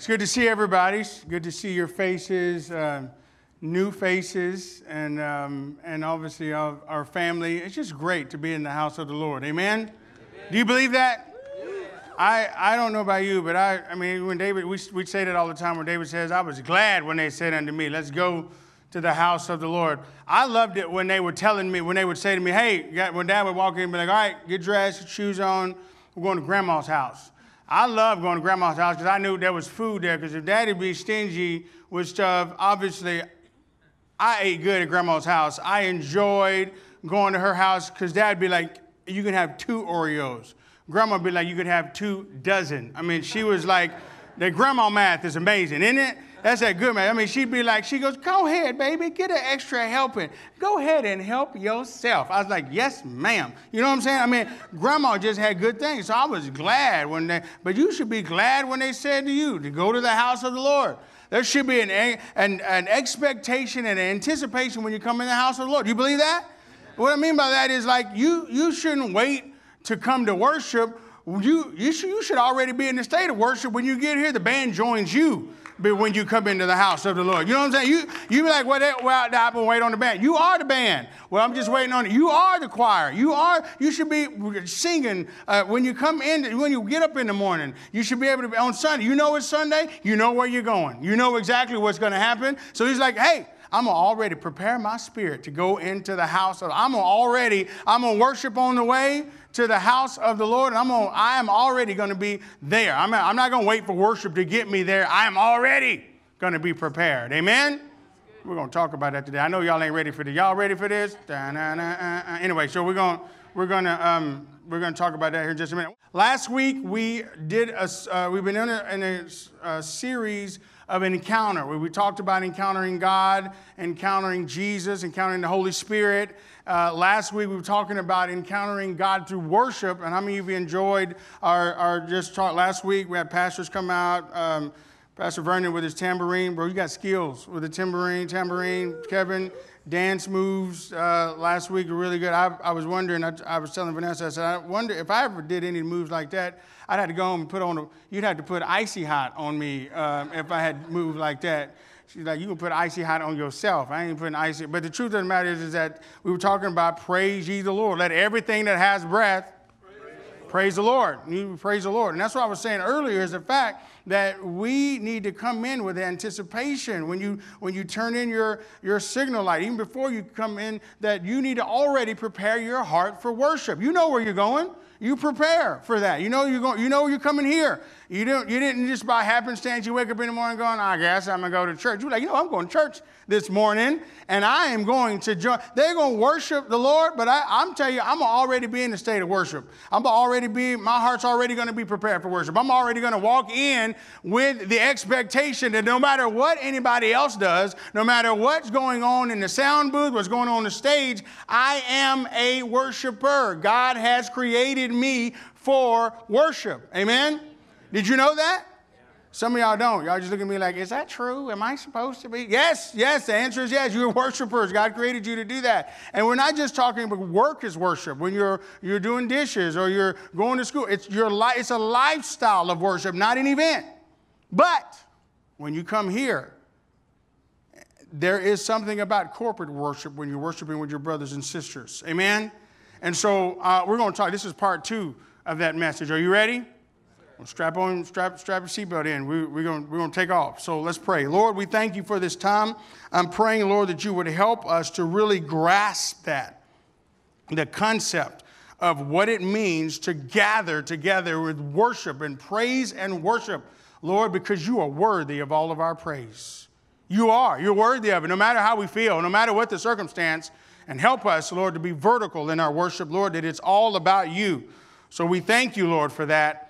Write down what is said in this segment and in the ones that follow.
It's good to see everybody. It's good to see your faces, uh, new faces, and, um, and obviously our, our, family. It's just great to be in the house of the Lord. Amen? Amen. Do you believe that? I, I don't know about you, but I, I mean, when David, we, we say that all the time when David says, I was glad when they said unto me, let's go to the house of the Lord. I loved it when they were telling me, when they would say to me, hey, when dad would walk in and be like, all right, get dressed, shoes on, we're going to grandma's house. I loved going to grandma's house because I knew there was food there. Because if daddy be stingy with stuff, obviously I ate good at grandma's house. I enjoyed going to her house because dad'd be like, you can have two Oreos. Grandma would be like, you could have two dozen. I mean, she was like, the grandma math is amazing, isn't it? That's that good, man. I mean, she'd be like, she goes, go ahead, baby, get an extra helping. Go ahead and help yourself. I was like, yes, ma'am. You know what I'm saying? I mean, grandma just had good things. So I was glad when they, but you should be glad when they said to you to go to the house of the Lord. There should be an, an, an expectation and an anticipation when you come in the house of the Lord. Do You believe that? What I mean by that is like you, you shouldn't wait to come to worship. You, you, should, you should already be in the state of worship when you get here. The band joins you when you come into the house of the Lord. You know what I'm saying? You, you be like, well, they, well I've been waiting on the band. You are the band. Well, I'm just waiting on it. You are the choir. You are, you should be singing uh, when you come in, when you get up in the morning. You should be able to be on Sunday. You know it's Sunday. You know where you're going. You know exactly what's going to happen. So he's like, hey, I'm already prepare my spirit to go into the house of, I'm already, I'm gonna worship on the way to the house of the Lord, and I'm gonna, I am already going to be there. I'm, I'm not going to wait for worship to get me there. I am already going to be prepared. Amen? We're going to talk about that today. I know y'all ain't ready for this. Y'all ready for this? Anyway, so we're going we're going to um, we're going to talk about that here in just a minute. Last week we did a uh, we've been in a, in a, a series of an encounter where we talked about encountering God, encountering Jesus, encountering the Holy Spirit, uh, last week we were talking about encountering God through worship, and how many of you enjoyed our, our just talk last week? We had pastors come out. Um, Pastor Vernon with his tambourine, bro. You got skills with the tambourine, tambourine. Kevin, dance moves uh, last week were really good. I, I was wondering. I, I, was telling Vanessa. I said, I wonder if I ever did any moves like that. I'd have to go home and put on. A, you'd have to put icy hot on me um, if I had moved like that. She's like, you can put icy hot on yourself. I ain't putting icy. But the truth of the matter is, is that we were talking about praise ye the Lord. Let everything that has breath praise, praise the Lord. You praise the Lord. And that's what I was saying earlier is the fact that we need to come in with anticipation when you when you turn in your, your signal light, even before you come in, that you need to already prepare your heart for worship. You know where you're going. You prepare for that. You know you're going, you know you're coming here. You didn't, you didn't just by happenstance, you wake up in the morning going, I guess I'm going to go to church. You're like, you know, I'm going to church this morning and I am going to join. They're going to worship the Lord, but I, I'm telling you, I'm already be in the state of worship. I'm already be, my heart's already going to be prepared for worship. I'm already going to walk in with the expectation that no matter what anybody else does, no matter what's going on in the sound booth, what's going on the stage, I am a worshiper. God has created me for worship. Amen? Did you know that? Some of y'all don't. Y'all just look at me like, is that true? Am I supposed to be? Yes, yes. The answer is yes. You're worshipers. God created you to do that. And we're not just talking about work is worship. When you're you're doing dishes or you're going to school, it's your li- it's a lifestyle of worship, not an event. But when you come here, there is something about corporate worship when you're worshiping with your brothers and sisters. Amen. And so uh, we're going to talk. This is part two of that message. Are you ready? Strap on, strap, strap your seatbelt in. We, we're going we're to take off. So let's pray. Lord, we thank you for this time. I'm praying, Lord, that you would help us to really grasp that, the concept of what it means to gather together with worship and praise and worship, Lord, because you are worthy of all of our praise. You are. You're worthy of it, no matter how we feel, no matter what the circumstance. And help us, Lord, to be vertical in our worship, Lord, that it's all about you. So we thank you, Lord, for that.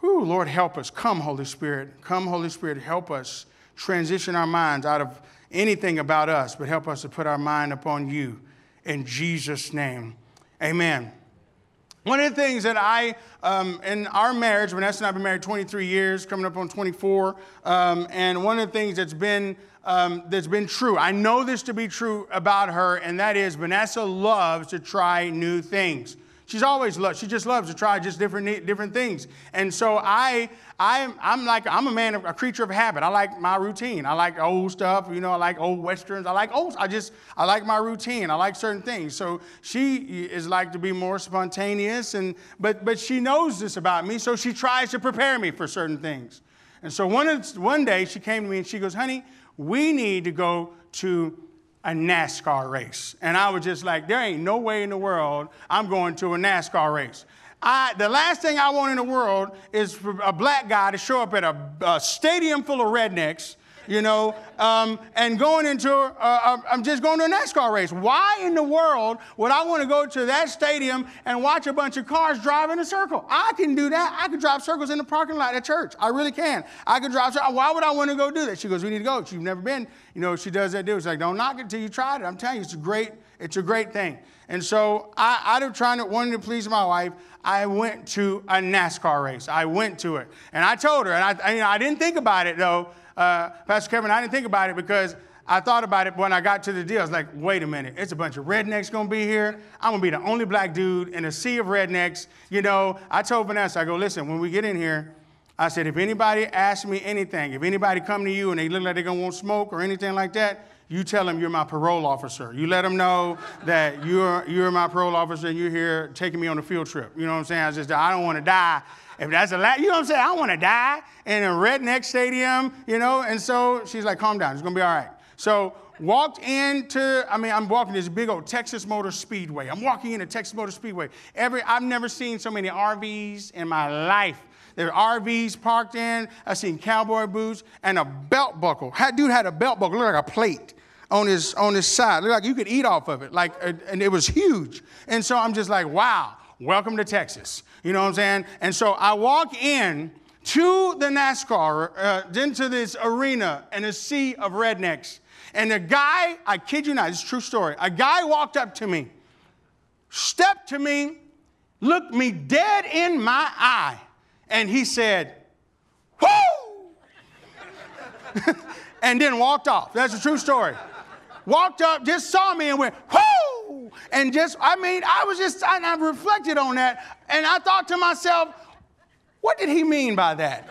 Whew, Lord, help us. Come, Holy Spirit. Come, Holy Spirit, help us transition our minds out of anything about us, but help us to put our mind upon you. In Jesus' name, amen. One of the things that I, um, in our marriage, Vanessa and I have been married 23 years, coming up on 24, um, and one of the things that's been um, that's been true, I know this to be true about her, and that is Vanessa loves to try new things. She's always loved. She just loves to try just different different things. And so I I'm I'm like I'm a man, a creature of habit. I like my routine. I like old stuff. You know, I like old westerns. I like old. I just I like my routine. I like certain things. So she is like to be more spontaneous, and but but she knows this about me, so she tries to prepare me for certain things. And so one one day she came to me and she goes, "Honey, we need to go to." A NASCAR race. And I was just like, there ain't no way in the world I'm going to a NASCAR race. I, the last thing I want in the world is for a black guy to show up at a, a stadium full of rednecks you know, um, and going into, uh, uh, I'm just going to a NASCAR race. Why in the world would I want to go to that stadium and watch a bunch of cars drive in a circle? I can do that. I can drive circles in the parking lot at church. I really can. I can drive. Why would I want to go do that? She goes, we need to go. She's never been. You know, she does that deal. She's like, don't knock it till you tried it. I'm telling you, it's a great, it's a great thing. And so I, out of trying to, wanting to please my wife, I went to a NASCAR race. I went to it. And I told her, and I, I, you know, I didn't think about it though, uh, Pastor Kevin, I didn't think about it because I thought about it when I got to the deal. I was like, wait a minute, it's a bunch of rednecks gonna be here. I'm gonna be the only black dude in a sea of rednecks. You know, I told Vanessa, I go, listen, when we get in here, I said, if anybody asks me anything, if anybody come to you and they look like they're gonna want smoke or anything like that, you tell them you're my parole officer. You let them know that you're, you're my parole officer and you're here taking me on a field trip. You know what I'm saying? I just, I don't want to die if that's a lot, you know what I'm saying? I want to die in a redneck stadium, you know? And so she's like, calm down, it's going to be all right. So walked into, I mean, I'm walking this big old Texas Motor Speedway. I'm walking into Texas Motor Speedway. Every, I've never seen so many RVs in my life. There are RVs parked in. I've seen cowboy boots and a belt buckle. That dude had a belt buckle, looked like a plate on his on his side. Looked like you could eat off of it. Like, and it was huge. And so I'm just like, wow, welcome to Texas. You know what I'm saying? And so I walk in to the NASCAR, uh, into this arena and a sea of rednecks. And a guy, I kid you not, it's a true story. A guy walked up to me, stepped to me, looked me dead in my eye, and he said, Whoo! and then walked off. That's a true story. Walked up, just saw me and went, Whoo! And just, I mean, I was just, and I reflected on that, and I thought to myself, what did he mean by that?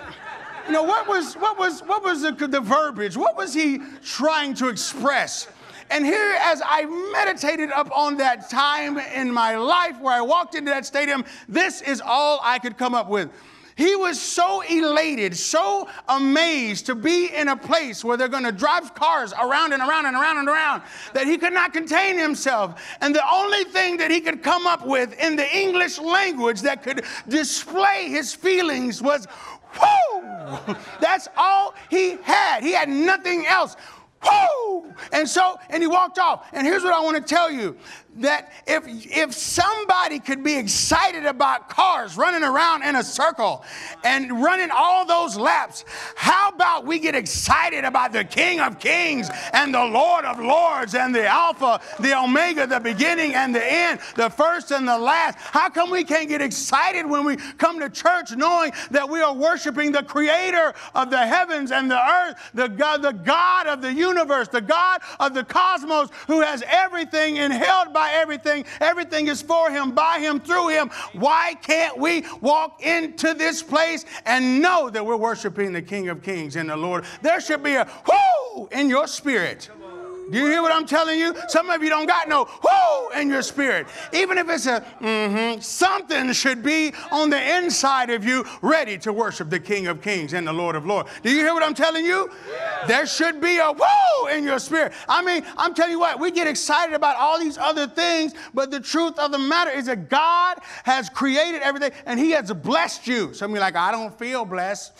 You know, what was, what was, what was the, the verbiage? What was he trying to express? And here, as I meditated up on that time in my life where I walked into that stadium, this is all I could come up with. He was so elated, so amazed to be in a place where they're going to drive cars around and around and around and around that he could not contain himself. And the only thing that he could come up with in the English language that could display his feelings was, whoo! That's all he had. He had nothing else. Whoo! And so, and he walked off. And here's what I want to tell you that if, if somebody could be excited about cars running around in a circle and running all those laps, how about we get excited about the King of Kings and the Lord of Lords and the Alpha, the Omega, the beginning and the end, the first and the last? How come we can't get excited when we come to church knowing that we are worshiping the creator of the heavens and the earth, the God, the God of the universe, the God of the cosmos who has everything and held by everything. Everything is for him, by him, through him. Why can't we walk into this place and know that we're worshiping the King of Kings and the Lord? There should be a whoo in your spirit. Do you hear what I'm telling you? Some of you don't got no whoo in your spirit. Even if it's a mm-hmm, something should be on the inside of you ready to worship the King of Kings and the Lord of Lords. Do you hear what I'm telling you? Yeah. There should be a whoo in your spirit. I mean, I'm telling you what, we get excited about all these other things, but the truth of the matter is that God has created everything and He has blessed you. Some of you like, I don't feel blessed.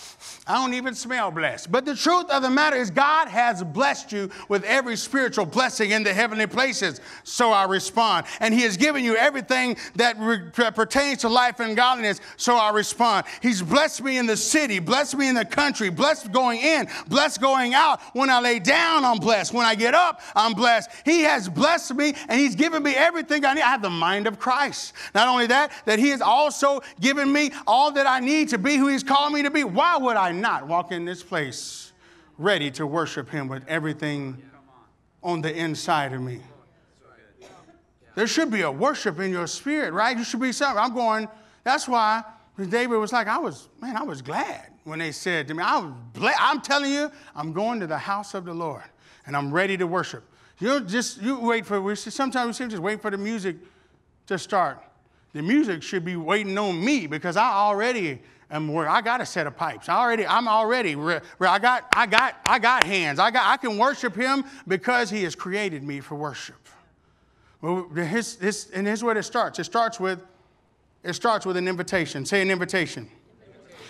I don't even smell blessed. But the truth of the matter is God has blessed you with every spirit spiritual blessing in the heavenly places. So I respond. And He has given you everything that re- pertains to life and godliness. So I respond. He's blessed me in the city, blessed me in the country, blessed going in, blessed going out. When I lay down, I'm blessed. When I get up, I'm blessed. He has blessed me and He's given me everything I need. I have the mind of Christ. Not only that, that He has also given me all that I need to be who He's called me to be. Why would I not walk in this place ready to worship Him with everything? On the inside of me. There should be a worship in your spirit, right? You should be something. I'm going, that's why David was like, I was, man, I was glad when they said to me, I was glad. I'm telling you, I'm going to the house of the Lord and I'm ready to worship. You just, you wait for, we sometimes we just wait for the music to start. The music should be waiting on me because I already am where I got a set of pipes. I already, I'm already, I got, I got, I got hands. I got, I can worship him because he has created me for worship. Well, his, his, and here's where it starts. It starts with, it starts with an invitation. Say an invitation.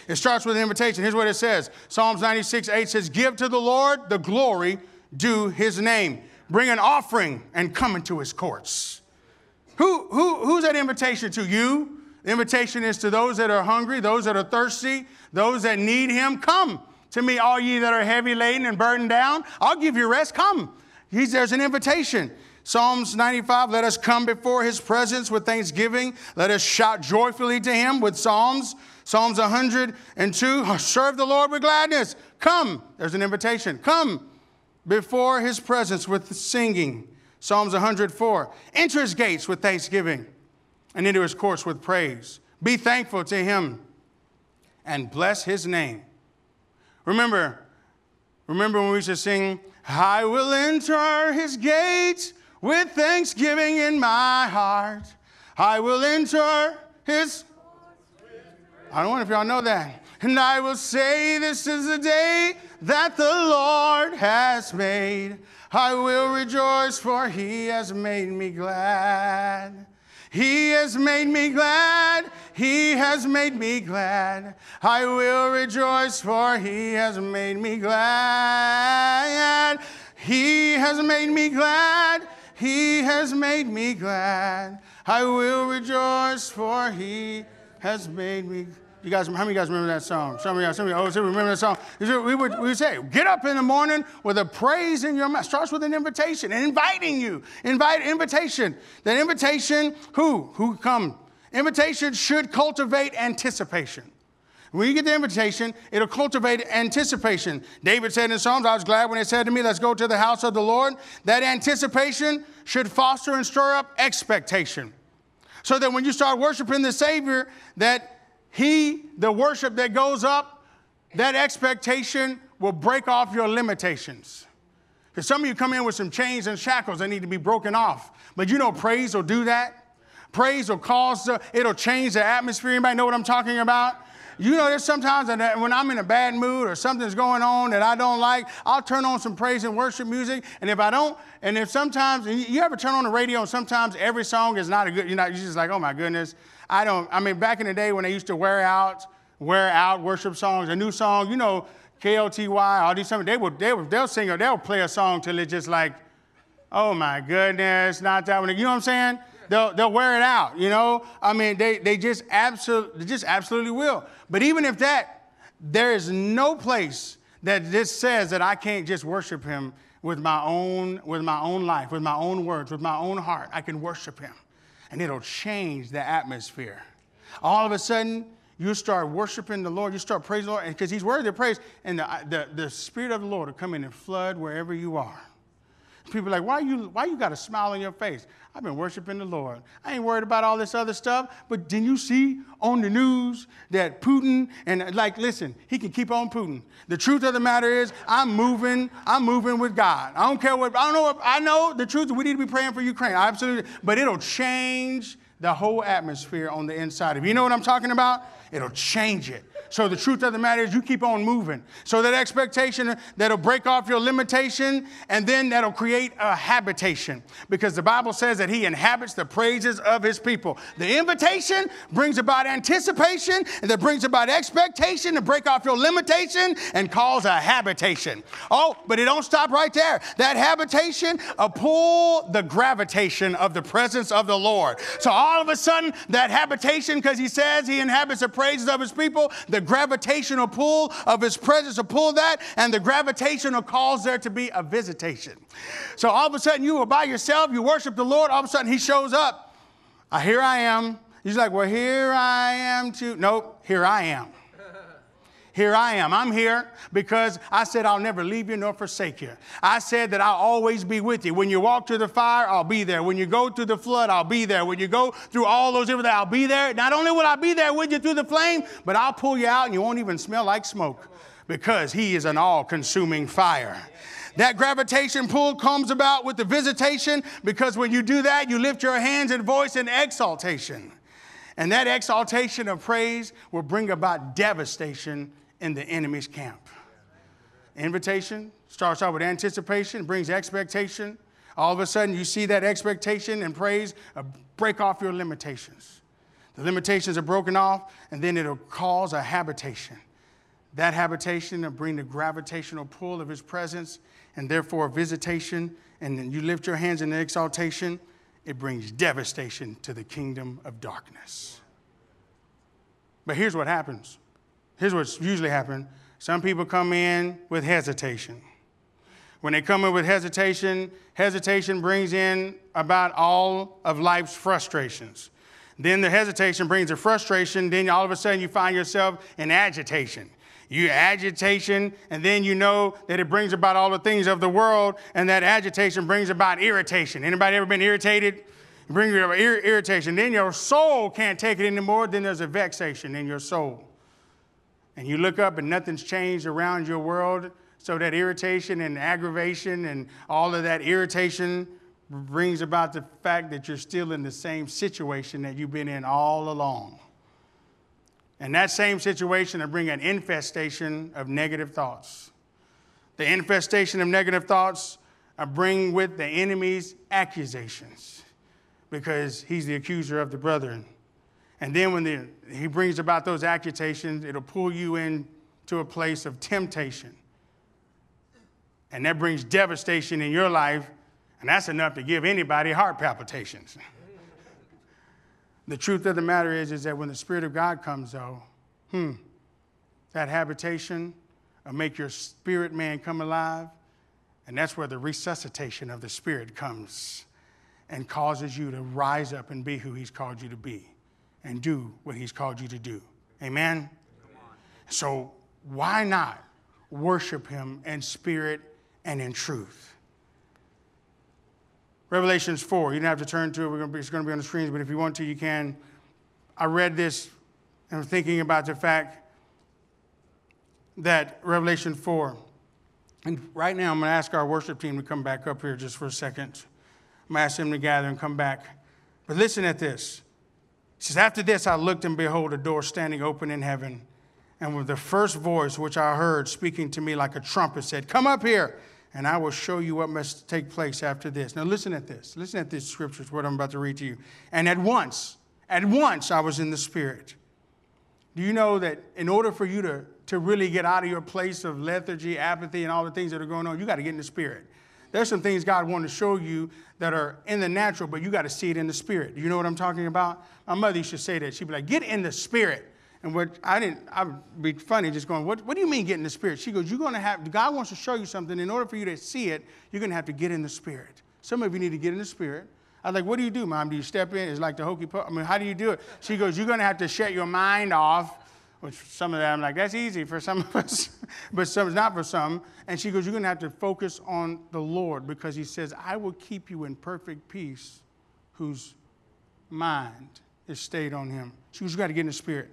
It starts with an invitation. Here's what it says Psalms 96 8 says, Give to the Lord the glory due his name. Bring an offering and come into his courts. Who, who, who's that invitation to? You. The invitation is to those that are hungry, those that are thirsty, those that need him. Come to me, all ye that are heavy laden and burdened down. I'll give you rest. Come. He's, there's an invitation. Psalms 95, let us come before his presence with thanksgiving. Let us shout joyfully to him with psalms. Psalms 102, ah, serve the Lord with gladness. Come, there's an invitation. Come before his presence with singing. Psalms 104, enter his gates with thanksgiving and into his courts with praise. Be thankful to him and bless his name. Remember, remember when we used to sing, I will enter his gates with thanksgiving in my heart. I will enter his. I don't know if y'all know that. And I will say, This is the day that the Lord has made. I will rejoice, for he has made me glad. He has made me glad. He has made me glad. I will rejoice, for he has made me glad. He has made me glad. He has made me glad. I will rejoice, for he has made me you guys, how many of you guys remember that song? Some of you, some of you, oh, some remember that song. We would, we would say, get up in the morning with a praise in your mouth. Starts with an invitation, and inviting you. Invite, invitation. That invitation, who? Who come? Invitation should cultivate anticipation. When you get the invitation, it'll cultivate anticipation. David said in Psalms, I was glad when they said to me, Let's go to the house of the Lord. That anticipation should foster and stir up expectation. So that when you start worshiping the Savior, that He, the worship that goes up, that expectation will break off your limitations. Because some of you come in with some chains and shackles that need to be broken off. But you know, praise will do that. Praise will cause, the, it'll change the atmosphere. Anybody know what I'm talking about? You know, there's sometimes when I'm in a bad mood or something's going on that I don't like, I'll turn on some praise and worship music. And if I don't, and if sometimes, you ever turn on the radio and sometimes every song is not a good, you're, not, you're just like, oh my goodness. I don't, I mean, back in the day when they used to wear out, wear out worship songs, a new song, you know, KLTY, all these something, they will, they will, they'll sing or they'll play a song till it's just like, oh my goodness, not that one. You know what I'm saying? they'll, they'll wear it out, you know? I mean, they, they just, absolutely, just absolutely will. But even if that, there is no place that this says that I can't just worship him with my own, with my own life, with my own words, with my own heart. I can worship him. And it'll change the atmosphere. All of a sudden, you start worshiping the Lord, you start praising the Lord, because He's worthy of praise, and the, the, the Spirit of the Lord will come in and flood wherever you are. People are like, why you, why you got a smile on your face? I've been worshiping the Lord. I ain't worried about all this other stuff. But didn't you see on the news that Putin, and like, listen, he can keep on Putin. The truth of the matter is, I'm moving, I'm moving with God. I don't care what, I don't know what, I know the truth, we need to be praying for Ukraine. Absolutely. But it'll change the whole atmosphere on the inside. If you know what I'm talking about, it'll change it. So the truth of the matter is you keep on moving. So that expectation that'll break off your limitation and then that'll create a habitation because the Bible says that he inhabits the praises of his people. The invitation brings about anticipation and that brings about expectation to break off your limitation and cause a habitation. Oh, but it don't stop right there. That habitation will pull the gravitation of the presence of the Lord. So all of a sudden that habitation because he says he inhabits the praises of his people, the gravitational pull of his presence will pull that, and the gravitational cause there to be a visitation. So all of a sudden, you are by yourself, you worship the Lord, all of a sudden, he shows up. Uh, here I am. He's like, Well, here I am too. Nope, here I am. Here I am. I'm here because I said I'll never leave you nor forsake you. I said that I'll always be with you. When you walk through the fire, I'll be there. When you go through the flood, I'll be there. When you go through all those different I'll be there. Not only will I be there with you through the flame, but I'll pull you out and you won't even smell like smoke because he is an all consuming fire. That gravitation pull comes about with the visitation because when you do that, you lift your hands and voice in exaltation. And that exaltation of praise will bring about devastation in the enemy's camp. Invitation starts out with anticipation, brings expectation. All of a sudden, you see that expectation and praise uh, break off your limitations. The limitations are broken off, and then it'll cause a habitation. That habitation will bring the gravitational pull of his presence, and therefore a visitation. And then you lift your hands in exaltation, it brings devastation to the kingdom of darkness. But here's what happens. Here's what's usually happens. Some people come in with hesitation. When they come in with hesitation, hesitation brings in about all of life's frustrations. Then the hesitation brings the frustration, then all of a sudden you find yourself in agitation you agitation, and then you know that it brings about all the things of the world, and that agitation brings about irritation. Anybody ever been irritated? Bring ir- irritation. Then your soul can't take it anymore. Then there's a vexation in your soul. And you look up and nothing's changed around your world. So that irritation and aggravation and all of that irritation brings about the fact that you're still in the same situation that you've been in all along. And that same situation will bring an infestation of negative thoughts. The infestation of negative thoughts will bring with the enemy's accusations because he's the accuser of the brethren. And then when the, he brings about those accusations, it'll pull you into a place of temptation. And that brings devastation in your life, and that's enough to give anybody heart palpitations. The truth of the matter is, is that when the Spirit of God comes, though, hmm, that habitation will make your spirit man come alive. And that's where the resuscitation of the Spirit comes and causes you to rise up and be who He's called you to be and do what He's called you to do. Amen? So, why not worship Him in spirit and in truth? Revelations 4. You don't have to turn to it, gonna be, it's going to be on the screens, but if you want to, you can. I read this and I'm thinking about the fact that Revelation 4, and right now I'm going to ask our worship team to come back up here just for a second. I'm going to ask them to gather and come back. But listen at this. Says, After this I looked and behold a door standing open in heaven. And with the first voice which I heard speaking to me like a trumpet said, Come up here and I will show you what must take place after this. Now, listen at this. Listen at these scriptures, what I'm about to read to you. And at once, at once, I was in the Spirit. Do you know that in order for you to, to really get out of your place of lethargy, apathy, and all the things that are going on, you got to get in the Spirit. There's some things God wants to show you that are in the natural, but you got to see it in the Spirit. Do you know what I'm talking about? My mother used to say that. She'd be like, Get in the Spirit. And what I didn't, I would be funny just going, what, what do you mean get in the spirit? She goes, You're going to have, God wants to show you something. In order for you to see it, you're going to have to get in the spirit. Some of you need to get in the spirit. I was like, What do you do, mom? Do you step in? It's like the hokey pokey. I mean, how do you do it? She goes, You're going to have to shut your mind off. Which some of that I'm like, That's easy for some of us, but some is not for some. And she goes, You're going to have to focus on the Lord because He says, I will keep you in perfect peace whose mind is stayed on Him. She goes, You got to get in the spirit.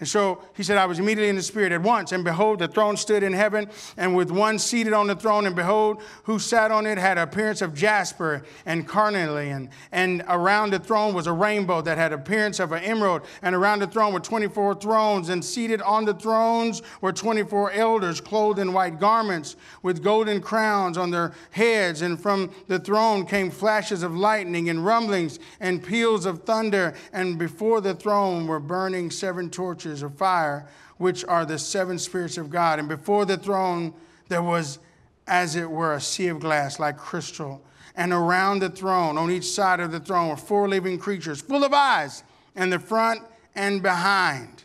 And so he said, I was immediately in the Spirit at once, and behold, the throne stood in heaven, and with one seated on the throne, and behold, who sat on it had appearance of jasper and carnelian. And around the throne was a rainbow that had appearance of an emerald, and around the throne were 24 thrones, and seated on the thrones were 24 elders, clothed in white garments, with golden crowns on their heads. And from the throne came flashes of lightning, and rumblings, and peals of thunder. And before the throne were burning seven torches of fire, which are the seven spirits of God. And before the throne, there was, as it were, a sea of glass like crystal. And around the throne, on each side of the throne, were four living creatures, full of eyes, in the front and behind.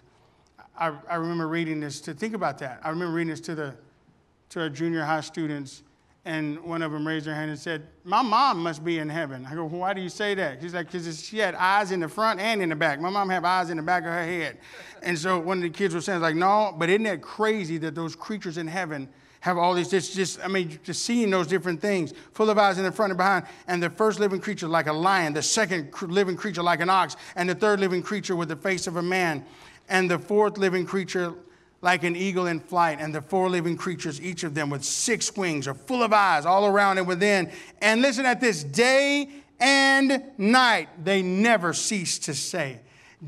I, I remember reading this to think about that. I remember reading this to the to our junior high students, and one of them raised her hand and said, My mom must be in heaven. I go, Why do you say that? She's like, Because she had eyes in the front and in the back. My mom had eyes in the back of her head. And so one of the kids was saying, like, No, but isn't that crazy that those creatures in heaven have all these, just, just, I mean, just seeing those different things, full of eyes in the front and behind, and the first living creature like a lion, the second living creature like an ox, and the third living creature with the face of a man, and the fourth living creature like an eagle in flight, and the four living creatures, each of them with six wings, are full of eyes all around and within. And listen at this day and night, they never cease to say.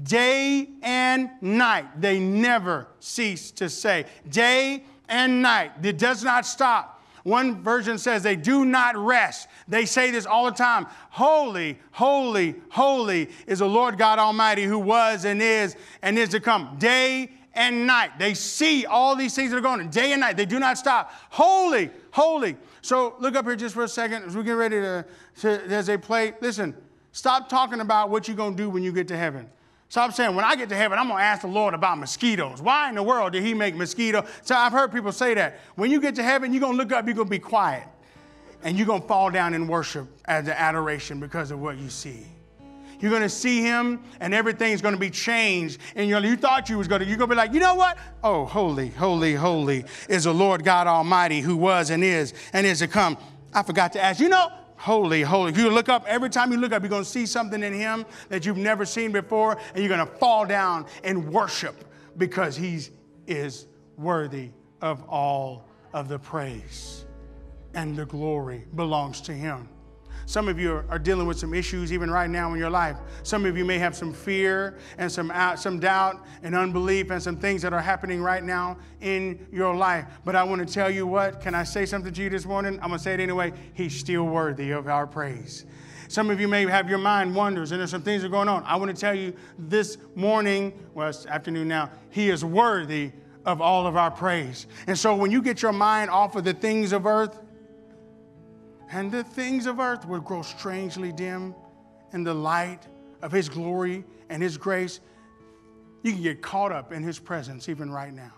Day and night, they never cease to say. Day and night, it does not stop. One version says they do not rest. They say this all the time Holy, holy, holy is the Lord God Almighty who was and is and is to come. Day and night. They see all these things that are going on day and night. They do not stop. Holy, holy. So look up here just for a second as we get ready to, to as they play. Listen, stop talking about what you're going to do when you get to heaven. Stop saying, when I get to heaven, I'm going to ask the Lord about mosquitoes. Why in the world did he make mosquitoes? So I've heard people say that. When you get to heaven, you're going to look up, you're going to be quiet. And you're going to fall down in worship as an adoration because of what you see. You're going to see him and everything's going to be changed. And you thought you was going to, you're going to be like, you know what? Oh, holy, holy, holy is the Lord God Almighty who was and is and is to come. I forgot to ask, you know, holy, holy. If you look up, every time you look up, you're going to see something in him that you've never seen before, and you're going to fall down and worship because he is worthy of all of the praise and the glory belongs to him. Some of you are dealing with some issues even right now in your life. Some of you may have some fear and some, some doubt and unbelief and some things that are happening right now in your life. But I want to tell you what, can I say something to you this morning? I'm going to say it anyway. He's still worthy of our praise. Some of you may have your mind wonders and there's some things that are going on. I want to tell you this morning, well, it's afternoon now, he is worthy of all of our praise. And so when you get your mind off of the things of earth, and the things of earth will grow strangely dim in the light of His glory and His grace. You can get caught up in His presence even right now.